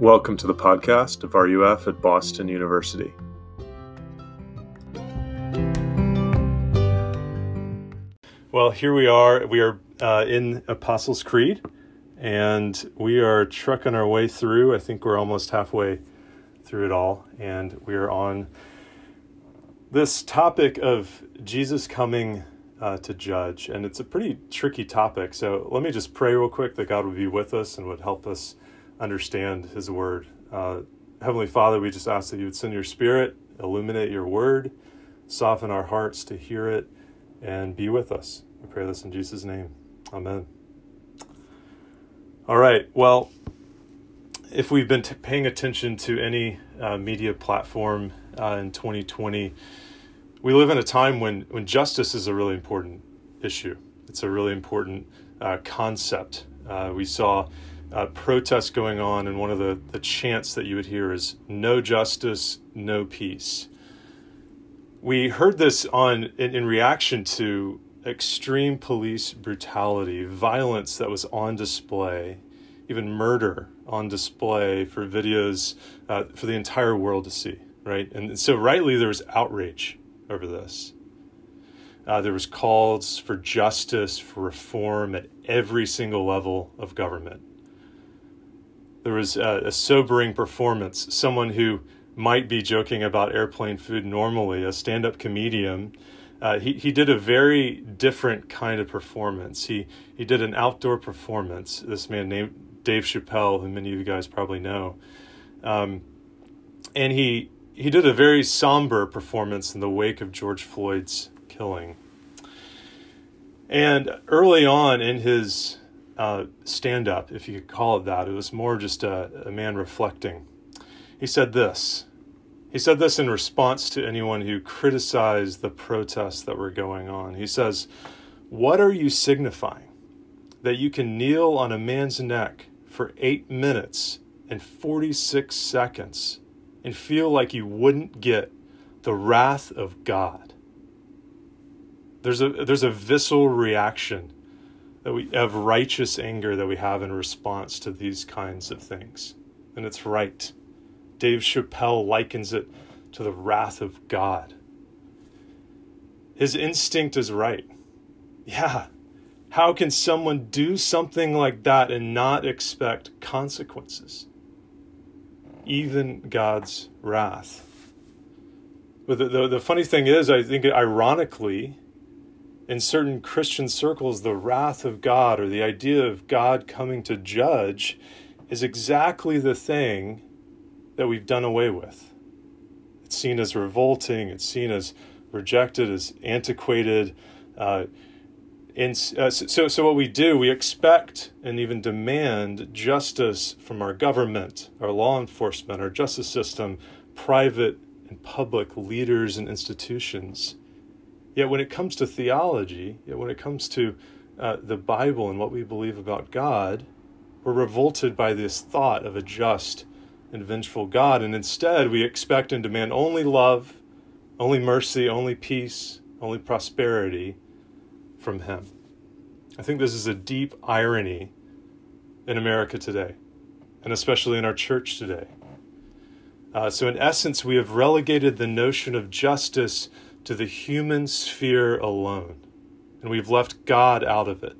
Welcome to the podcast of RUF at Boston University. Well, here we are. We are uh, in Apostles' Creed, and we are trucking our way through. I think we're almost halfway through it all, and we are on this topic of Jesus coming uh, to judge. And it's a pretty tricky topic. So let me just pray real quick that God would be with us and would help us understand His Word. Uh, Heavenly Father, we just ask that you would send your Spirit, illuminate your Word, soften our hearts to hear it, and be with us. We pray this in Jesus' name. Amen. All right. Well, if we've been t- paying attention to any uh, media platform uh, in 2020, we live in a time when, when justice is a really important issue. It's a really important uh, concept. Uh, we saw uh, protests going on, and one of the, the chants that you would hear is no justice, no peace. We heard this on in, in reaction to extreme police brutality, violence that was on display, even murder on display for videos uh, for the entire world to see, right? And so, rightly, there was outrage over this. Uh, there was calls for justice, for reform at every single level of government there was a, a sobering performance. Someone who might be joking about airplane food normally, a stand up comedian. Uh, he, he did a very different kind of performance. He, he did an outdoor performance. This man named Dave Chappelle, who many of you guys probably know. Um, and he, he did a very somber performance in the wake of George Floyd's killing. And early on in his uh, stand up, if you could call it that. It was more just a, a man reflecting. He said this. He said this in response to anyone who criticized the protests that were going on. He says, What are you signifying? That you can kneel on a man's neck for eight minutes and 46 seconds and feel like you wouldn't get the wrath of God. There's a, there's a visceral reaction that we have righteous anger that we have in response to these kinds of things. And it's right. Dave Chappelle likens it to the wrath of God. His instinct is right. Yeah. How can someone do something like that and not expect consequences? Even God's wrath. But the, the, the funny thing is, I think ironically, in certain Christian circles, the wrath of God or the idea of God coming to judge is exactly the thing that we've done away with. It's seen as revolting, it's seen as rejected, as antiquated. Uh, and uh, so, so what we do, we expect and even demand justice from our government, our law enforcement, our justice system, private and public leaders and institutions. Yet when it comes to theology, yet when it comes to uh, the Bible and what we believe about God, we're revolted by this thought of a just and vengeful God. And instead, we expect and demand only love, only mercy, only peace, only prosperity from Him. I think this is a deep irony in America today, and especially in our church today. Uh, so, in essence, we have relegated the notion of justice to the human sphere alone, and we've left God out of it.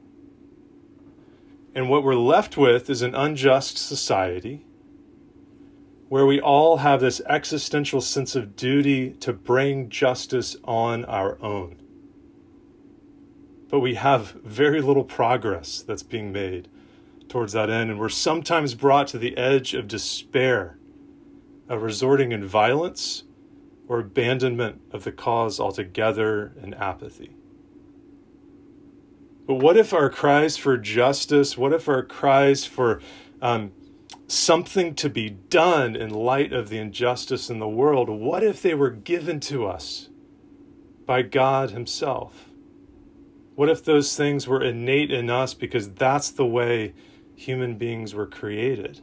And what we're left with is an unjust society where we all have this existential sense of duty to bring justice on our own. But we have very little progress that's being made towards that end, and we're sometimes brought to the edge of despair, of resorting in violence or abandonment of the cause altogether and apathy. But what if our cries for justice, what if our cries for um, something to be done in light of the injustice in the world, what if they were given to us by God Himself? What if those things were innate in us because that's the way human beings were created?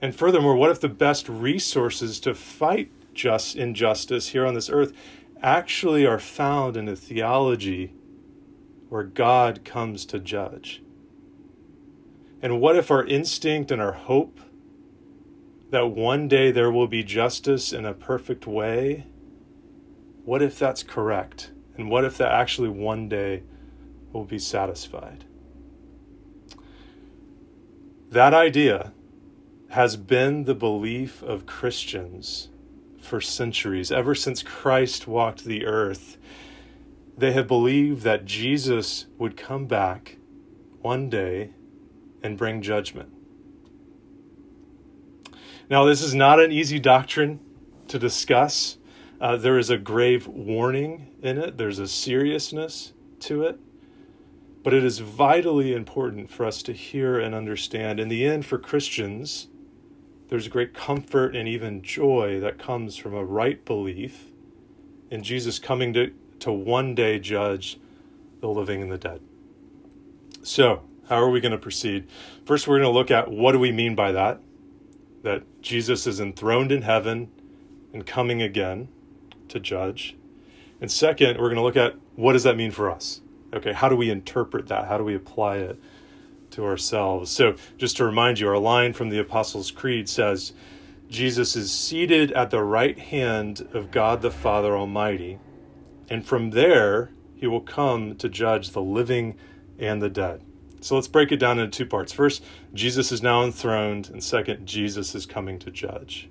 And furthermore, what if the best resources to fight just injustice here on this earth actually are found in a theology where God comes to judge. And what if our instinct and our hope that one day there will be justice in a perfect way, what if that's correct? And what if that actually one day will be satisfied? That idea has been the belief of Christians for centuries. Ever since Christ walked the earth, they have believed that Jesus would come back one day and bring judgment. Now, this is not an easy doctrine to discuss. Uh, there is a grave warning in it, there's a seriousness to it. But it is vitally important for us to hear and understand. In the end, for Christians, there's a great comfort and even joy that comes from a right belief in Jesus coming to, to one day judge the living and the dead. So, how are we going to proceed? First, we're going to look at what do we mean by that? That Jesus is enthroned in heaven and coming again to judge. And second, we're going to look at what does that mean for us? Okay, how do we interpret that? How do we apply it to ourselves? So, just to remind you, our line from the Apostles' Creed says, Jesus is seated at the right hand of God the Father Almighty, and from there he will come to judge the living and the dead. So let's break it down into two parts. First, Jesus is now enthroned, and second, Jesus is coming to judge.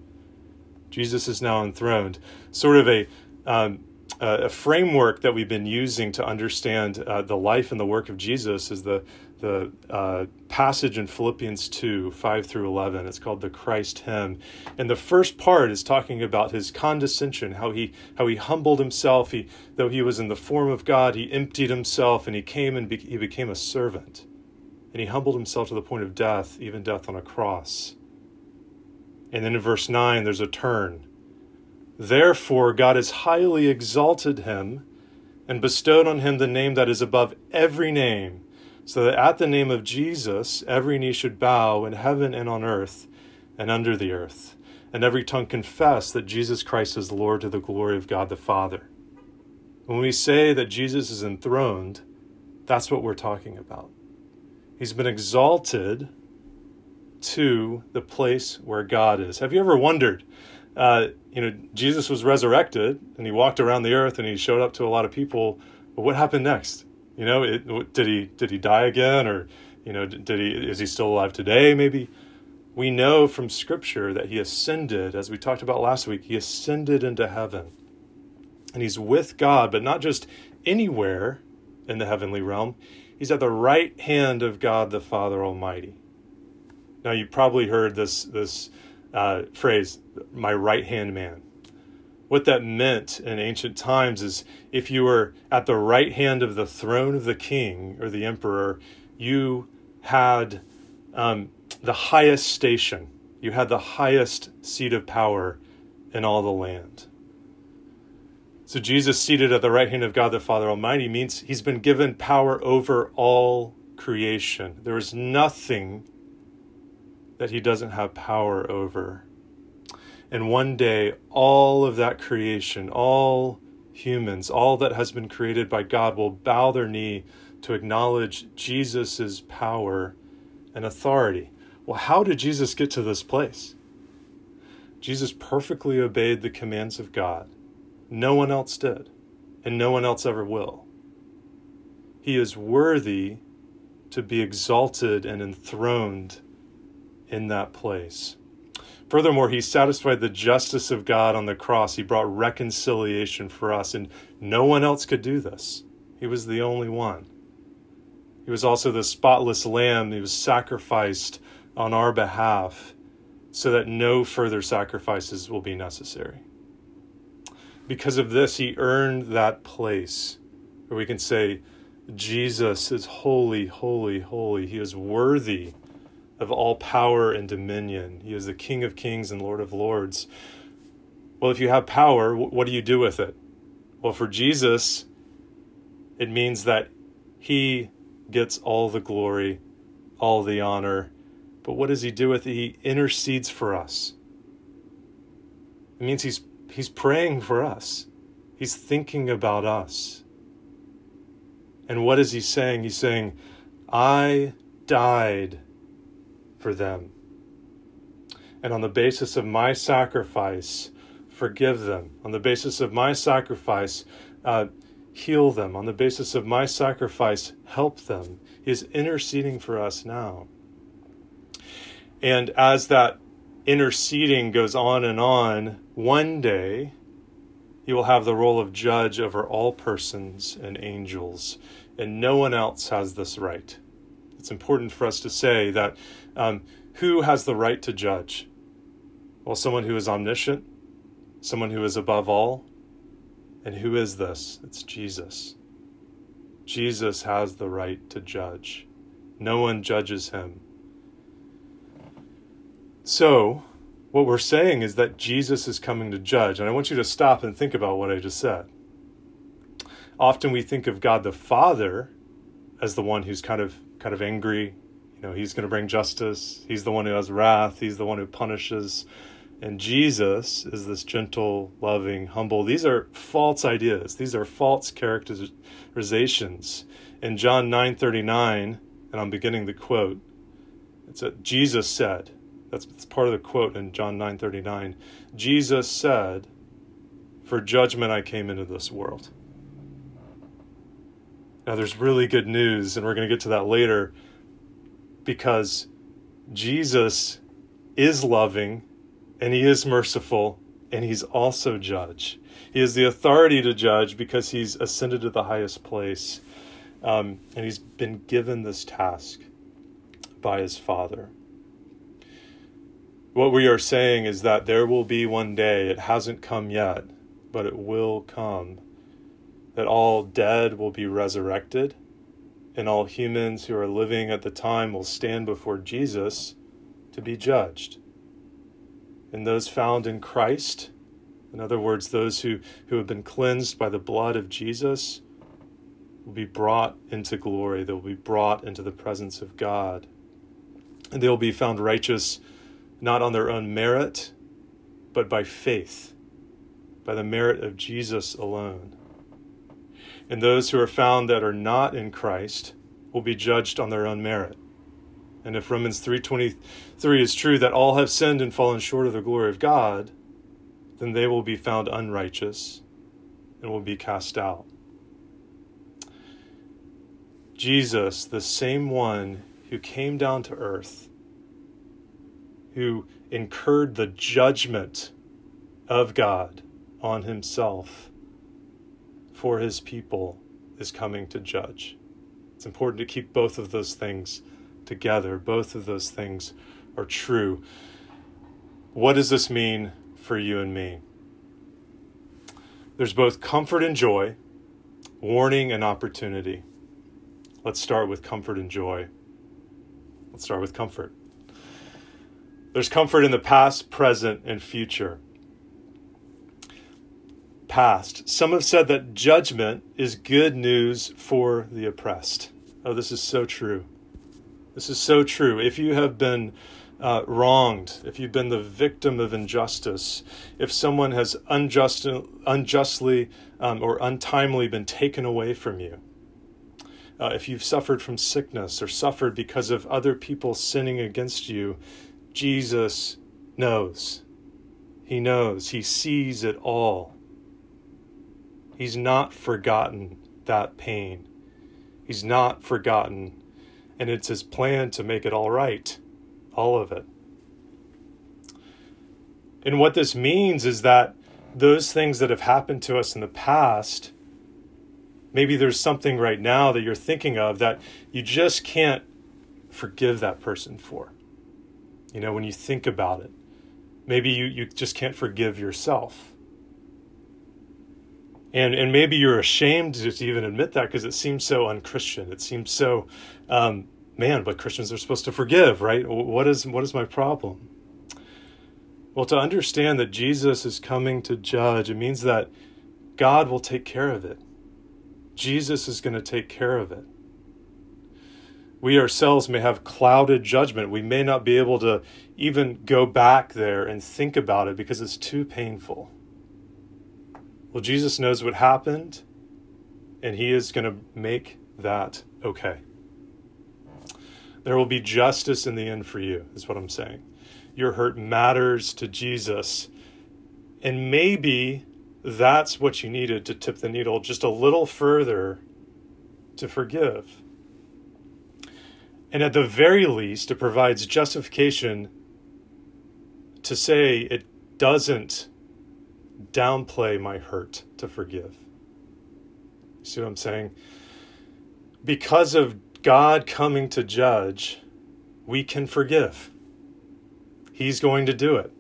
Jesus is now enthroned. Sort of a um, a framework that we've been using to understand uh, the life and the work of Jesus is the the uh, passage in Philippians 2 5 through 11. It's called the Christ hymn. And the first part is talking about his condescension, how he, how he humbled himself. He, though he was in the form of God, he emptied himself and he came and be, he became a servant. And he humbled himself to the point of death, even death on a cross. And then in verse 9, there's a turn Therefore, God has highly exalted him and bestowed on him the name that is above every name, so that at the name of Jesus every knee should bow in heaven and on earth and under the earth, and every tongue confess that Jesus Christ is Lord to the glory of God the Father. When we say that Jesus is enthroned, that's what we're talking about. He's been exalted to the place where God is. Have you ever wondered? uh, you know, Jesus was resurrected and he walked around the earth and he showed up to a lot of people. But what happened next? You know, it, did he did he die again, or you know, did he is he still alive today? Maybe we know from Scripture that he ascended, as we talked about last week. He ascended into heaven, and he's with God, but not just anywhere in the heavenly realm. He's at the right hand of God the Father Almighty. Now, you probably heard this this uh, phrase, my right hand man. What that meant in ancient times is if you were at the right hand of the throne of the king or the emperor, you had um, the highest station, you had the highest seat of power in all the land. So, Jesus seated at the right hand of God the Father Almighty means he's been given power over all creation. There is nothing that he doesn't have power over. And one day, all of that creation, all humans, all that has been created by God will bow their knee to acknowledge Jesus' power and authority. Well, how did Jesus get to this place? Jesus perfectly obeyed the commands of God. No one else did, and no one else ever will. He is worthy to be exalted and enthroned in that place. Furthermore, he satisfied the justice of God on the cross. He brought reconciliation for us, and no one else could do this. He was the only one. He was also the spotless lamb. He was sacrificed on our behalf so that no further sacrifices will be necessary. Because of this, he earned that place where we can say, Jesus is holy, holy, holy. He is worthy of all power and dominion. He is the King of kings and Lord of lords. Well, if you have power, what do you do with it? Well, for Jesus, it means that he gets all the glory, all the honor. But what does he do with it? He intercedes for us. It means he's he's praying for us. He's thinking about us. And what is he saying? He's saying, I died for them. And on the basis of my sacrifice, forgive them. On the basis of my sacrifice, uh, heal them. On the basis of my sacrifice, help them. He is interceding for us now. And as that interceding goes on and on, one day he will have the role of judge over all persons and angels, and no one else has this right. It's important for us to say that um, who has the right to judge? Well, someone who is omniscient, someone who is above all. And who is this? It's Jesus. Jesus has the right to judge. No one judges him. So, what we're saying is that Jesus is coming to judge. And I want you to stop and think about what I just said. Often we think of God the Father as the one who's kind of kind of angry. You know, he's going to bring justice. He's the one who has wrath. He's the one who punishes. And Jesus is this gentle, loving, humble. These are false ideas. These are false characterizations. In John 9:39, and I'm beginning the quote, it's a, Jesus said, that's, that's part of the quote in John 9:39. Jesus said, "For judgment I came into this world." Now there's really good news and we're going to get to that later because Jesus is loving and he is merciful and he's also judge. He has the authority to judge because he's ascended to the highest place. Um, and he's been given this task by his Father what we are saying is that there will be one day, it hasn't come yet, but it will come, that all dead will be resurrected, and all humans who are living at the time will stand before Jesus to be judged. And those found in Christ, in other words, those who, who have been cleansed by the blood of Jesus, will be brought into glory. They will be brought into the presence of God. And they will be found righteous not on their own merit, but by faith, by the merit of Jesus alone. And those who are found that are not in Christ will be judged on their own merit. And if Romans 3:23 is true that all have sinned and fallen short of the glory of God, then they will be found unrighteous and will be cast out. Jesus, the same one who came down to earth who incurred the judgment of God on himself for his people is coming to judge. It's important to keep both of those things together. Both of those things are true. What does this mean for you and me? There's both comfort and joy, warning and opportunity. Let's start with comfort and joy. Let's start with comfort. There's comfort in the past, present, and future. Past. Some have said that judgment is good news for the oppressed. Oh, this is so true. This is so true. If you have been uh, wronged, if you've been the victim of injustice, if someone has unjust, unjustly um, or untimely been taken away from you, uh, if you've suffered from sickness or suffered because of other people sinning against you, Jesus knows. He knows. He sees it all. He's not forgotten that pain. He's not forgotten. And it's his plan to make it all right. All of it. And what this means is that those things that have happened to us in the past, maybe there's something right now that you're thinking of that you just can't forgive that person for. You know, when you think about it, maybe you, you just can't forgive yourself. And, and maybe you're ashamed to even admit that because it seems so unchristian. It seems so, um, man, but Christians are supposed to forgive, right? What is, what is my problem? Well, to understand that Jesus is coming to judge, it means that God will take care of it. Jesus is going to take care of it we ourselves may have clouded judgment. We may not be able to even go back there and think about it because it's too painful. Well, Jesus knows what happened, and He is going to make that okay. There will be justice in the end for you, is what I'm saying. your hurt matters to Jesus. And maybe that's what you needed to tip the needle just a little further to forgive. And at the very least, it provides justification to say it doesn't downplay my hurt to forgive. You see what I'm saying? Because of God coming to judge, we can forgive. He's going to do it.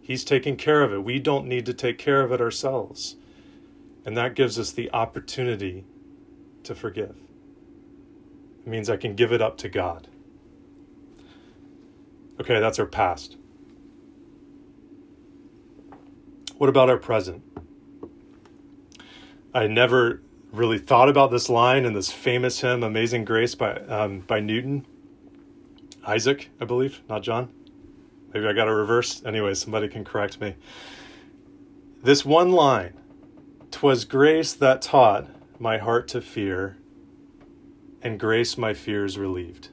He's taking care of it. We don't need to take care of it ourselves. And that gives us the opportunity to forgive. It means I can give it up to God. Okay, that's our past. What about our present? I never really thought about this line in this famous hymn, Amazing Grace by, um, by Newton. Isaac, I believe, not John. Maybe I got a reverse. Anyway, somebody can correct me. This one line, "Twas grace that taught my heart to fear, and grace my fears relieved."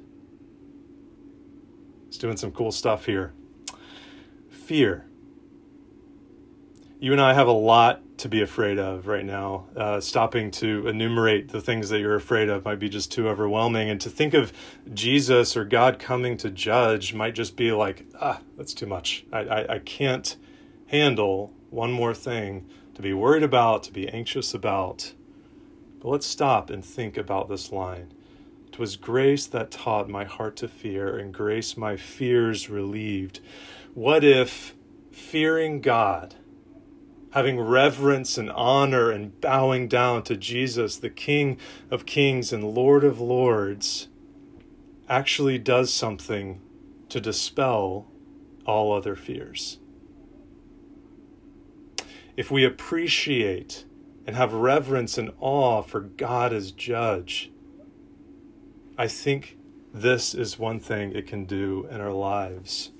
It's doing some cool stuff here. Fear. You and I have a lot to be afraid of right now. Uh, stopping to enumerate the things that you're afraid of might be just too overwhelming. And to think of Jesus or God coming to judge might just be like, ah, that's too much. I, I, I can't handle one more thing to be worried about, to be anxious about. But let's stop and think about this line. It was grace that taught my heart to fear, and grace my fears relieved. What if fearing God? Having reverence and honor and bowing down to Jesus, the King of Kings and Lord of Lords, actually does something to dispel all other fears. If we appreciate and have reverence and awe for God as judge, I think this is one thing it can do in our lives.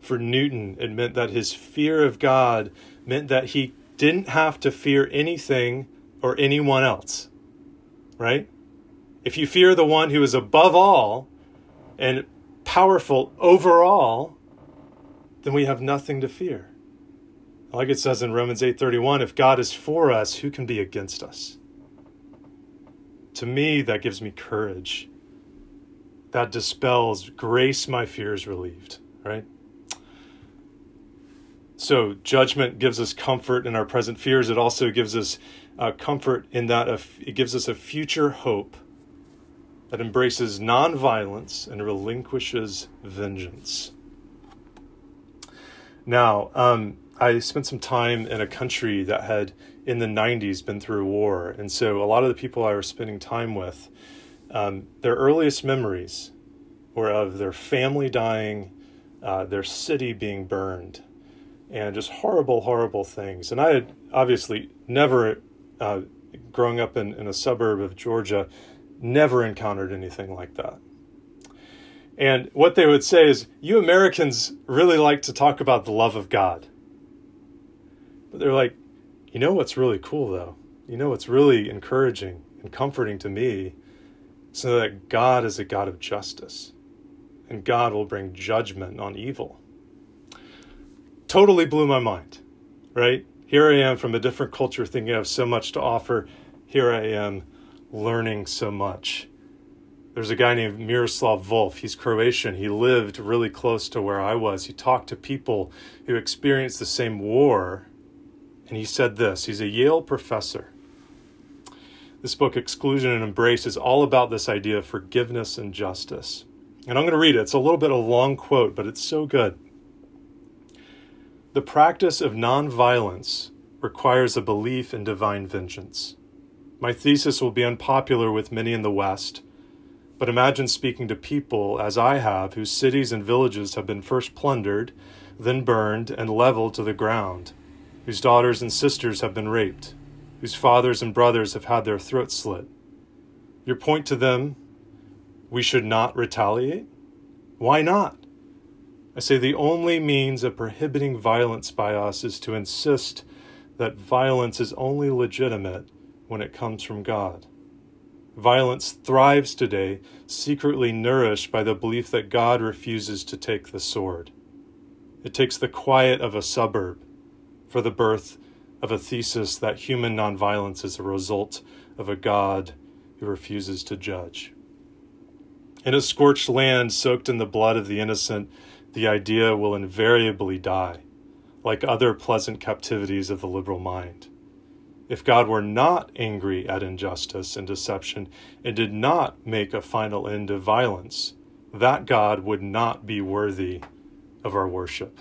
For Newton, it meant that his fear of God meant that he didn't have to fear anything or anyone else, right? If you fear the one who is above all and powerful over all, then we have nothing to fear. Like it says in Romans 8:31, if God is for us, who can be against us? To me, that gives me courage. That dispels grace my fears relieved, right? So, judgment gives us comfort in our present fears. It also gives us uh, comfort in that it gives us a future hope that embraces nonviolence and relinquishes vengeance. Now, um, I spent some time in a country that had, in the 90s, been through war. And so, a lot of the people I was spending time with, um, their earliest memories were of their family dying, uh, their city being burned and just horrible, horrible things. And I had obviously never, uh, growing up in, in a suburb of Georgia, never encountered anything like that. And what they would say is, you Americans really like to talk about the love of God. But they're like, you know what's really cool though? You know what's really encouraging and comforting to me? So that God is a God of justice and God will bring judgment on evil totally blew my mind, right? Here I am from a different culture thinking I have so much to offer. Here I am learning so much. There's a guy named Miroslav Volf. He's Croatian. He lived really close to where I was. He talked to people who experienced the same war. And he said this he's a Yale professor. This book, Exclusion and Embrace, is all about this idea of forgiveness and justice. And I'm going to read it. It's a little bit of a long quote, but it's so good. The practice of nonviolence requires a belief in divine vengeance. My thesis will be unpopular with many in the West, but imagine speaking to people, as I have, whose cities and villages have been first plundered, then burned and leveled to the ground, whose daughters and sisters have been raped, whose fathers and brothers have had their throats slit. Your point to them, we should not retaliate? Why not? I say the only means of prohibiting violence by us is to insist that violence is only legitimate when it comes from God. Violence thrives today, secretly nourished by the belief that God refuses to take the sword. It takes the quiet of a suburb for the birth of a thesis that human nonviolence is a result of a God who refuses to judge. In a scorched land soaked in the blood of the innocent, the idea will invariably die, like other pleasant captivities of the liberal mind. If God were not angry at injustice and deception and did not make a final end of violence, that God would not be worthy of our worship.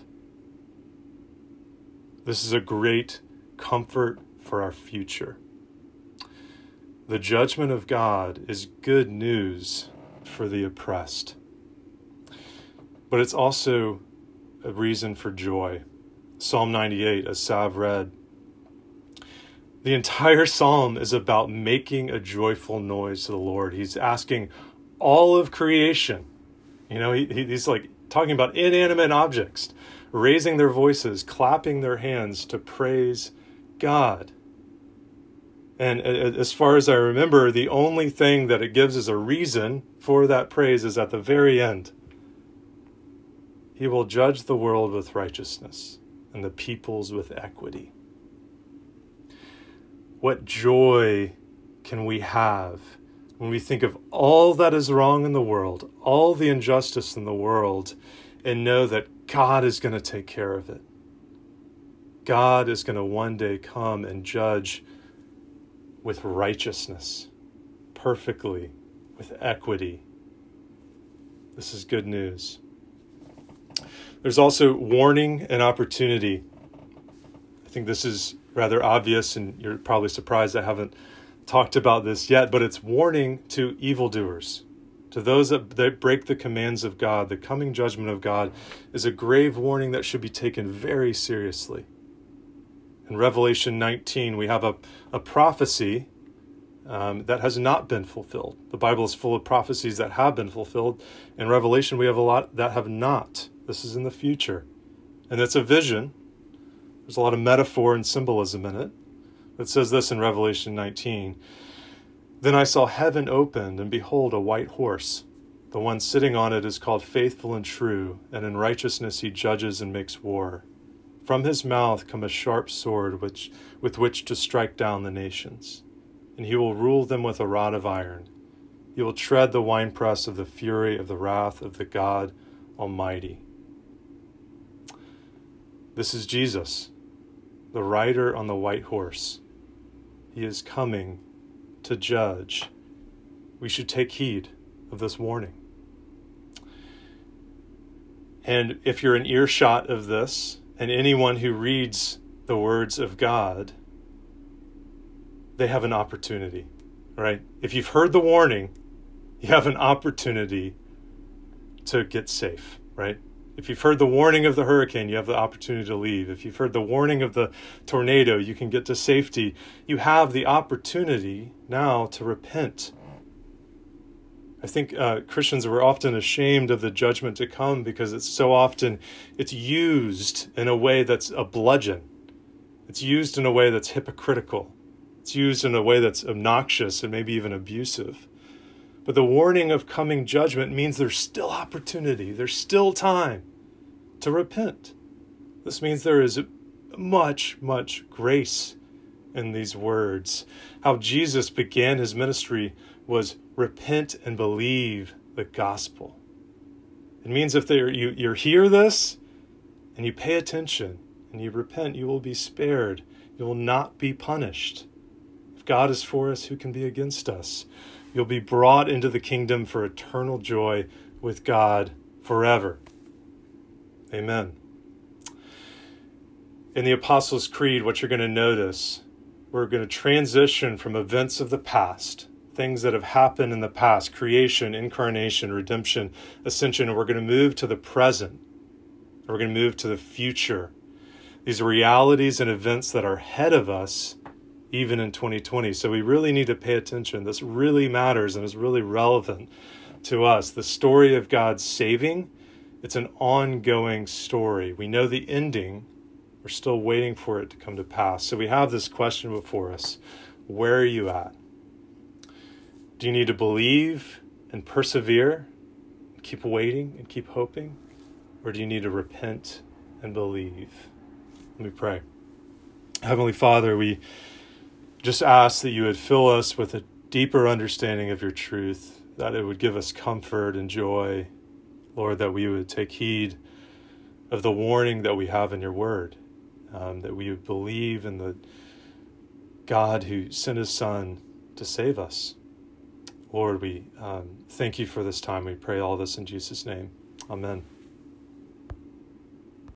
This is a great comfort for our future. The judgment of God is good news for the oppressed, but it's also a reason for joy. Psalm 98, as Sav read, the entire psalm is about making a joyful noise to the Lord. He's asking all of creation. You know, he, he's like talking about inanimate objects, raising their voices, clapping their hands to praise God. And as far as I remember, the only thing that it gives as a reason for that praise is at the very end. He will judge the world with righteousness and the peoples with equity. What joy can we have when we think of all that is wrong in the world, all the injustice in the world, and know that God is going to take care of it? God is going to one day come and judge with righteousness, perfectly, with equity. This is good news. There's also warning and opportunity. I think this is rather obvious, and you're probably surprised I haven't talked about this yet, but it's warning to evildoers, to those that, that break the commands of God. The coming judgment of God is a grave warning that should be taken very seriously. In Revelation 19, we have a, a prophecy um, that has not been fulfilled. The Bible is full of prophecies that have been fulfilled. In Revelation, we have a lot that have not. This is in the future. And it's a vision there's a lot of metaphor and symbolism in it. It says this in Revelation 19 Then I saw heaven opened, and behold, a white horse. The one sitting on it is called Faithful and True, and in righteousness he judges and makes war. From his mouth come a sharp sword which, with which to strike down the nations, and he will rule them with a rod of iron. He will tread the winepress of the fury of the wrath of the God Almighty. This is Jesus the rider on the white horse. He is coming to judge. We should take heed of this warning. And if you're an earshot of this, and anyone who reads the words of God, they have an opportunity, right? If you've heard the warning, you have an opportunity to get safe, right? If you've heard the warning of the hurricane, you have the opportunity to leave. If you've heard the warning of the tornado, you can get to safety. You have the opportunity now to repent. I think uh, Christians are often ashamed of the judgment to come because it's so often it's used in a way that's a bludgeon. It's used in a way that's hypocritical. It's used in a way that's obnoxious and maybe even abusive. But the warning of coming judgment means there's still opportunity, there's still time to repent. This means there is much, much grace in these words. How Jesus began his ministry was repent and believe the gospel. It means if you, you hear this and you pay attention and you repent, you will be spared. You will not be punished. If God is for us, who can be against us? You'll be brought into the kingdom for eternal joy with God forever. Amen. In the Apostles' Creed, what you're going to notice, we're going to transition from events of the past, things that have happened in the past creation, incarnation, redemption, ascension, and we're going to move to the present. We're going to move to the future. These realities and events that are ahead of us even in 2020. So we really need to pay attention. This really matters and is really relevant to us. The story of God's saving, it's an ongoing story. We know the ending. We're still waiting for it to come to pass. So we have this question before us. Where are you at? Do you need to believe and persevere, and keep waiting and keep hoping? Or do you need to repent and believe? Let me pray. Heavenly Father, we just ask that you would fill us with a deeper understanding of your truth, that it would give us comfort and joy. Lord, that we would take heed of the warning that we have in your word, um, that we would believe in the God who sent his Son to save us. Lord, we um, thank you for this time. We pray all this in Jesus' name. Amen.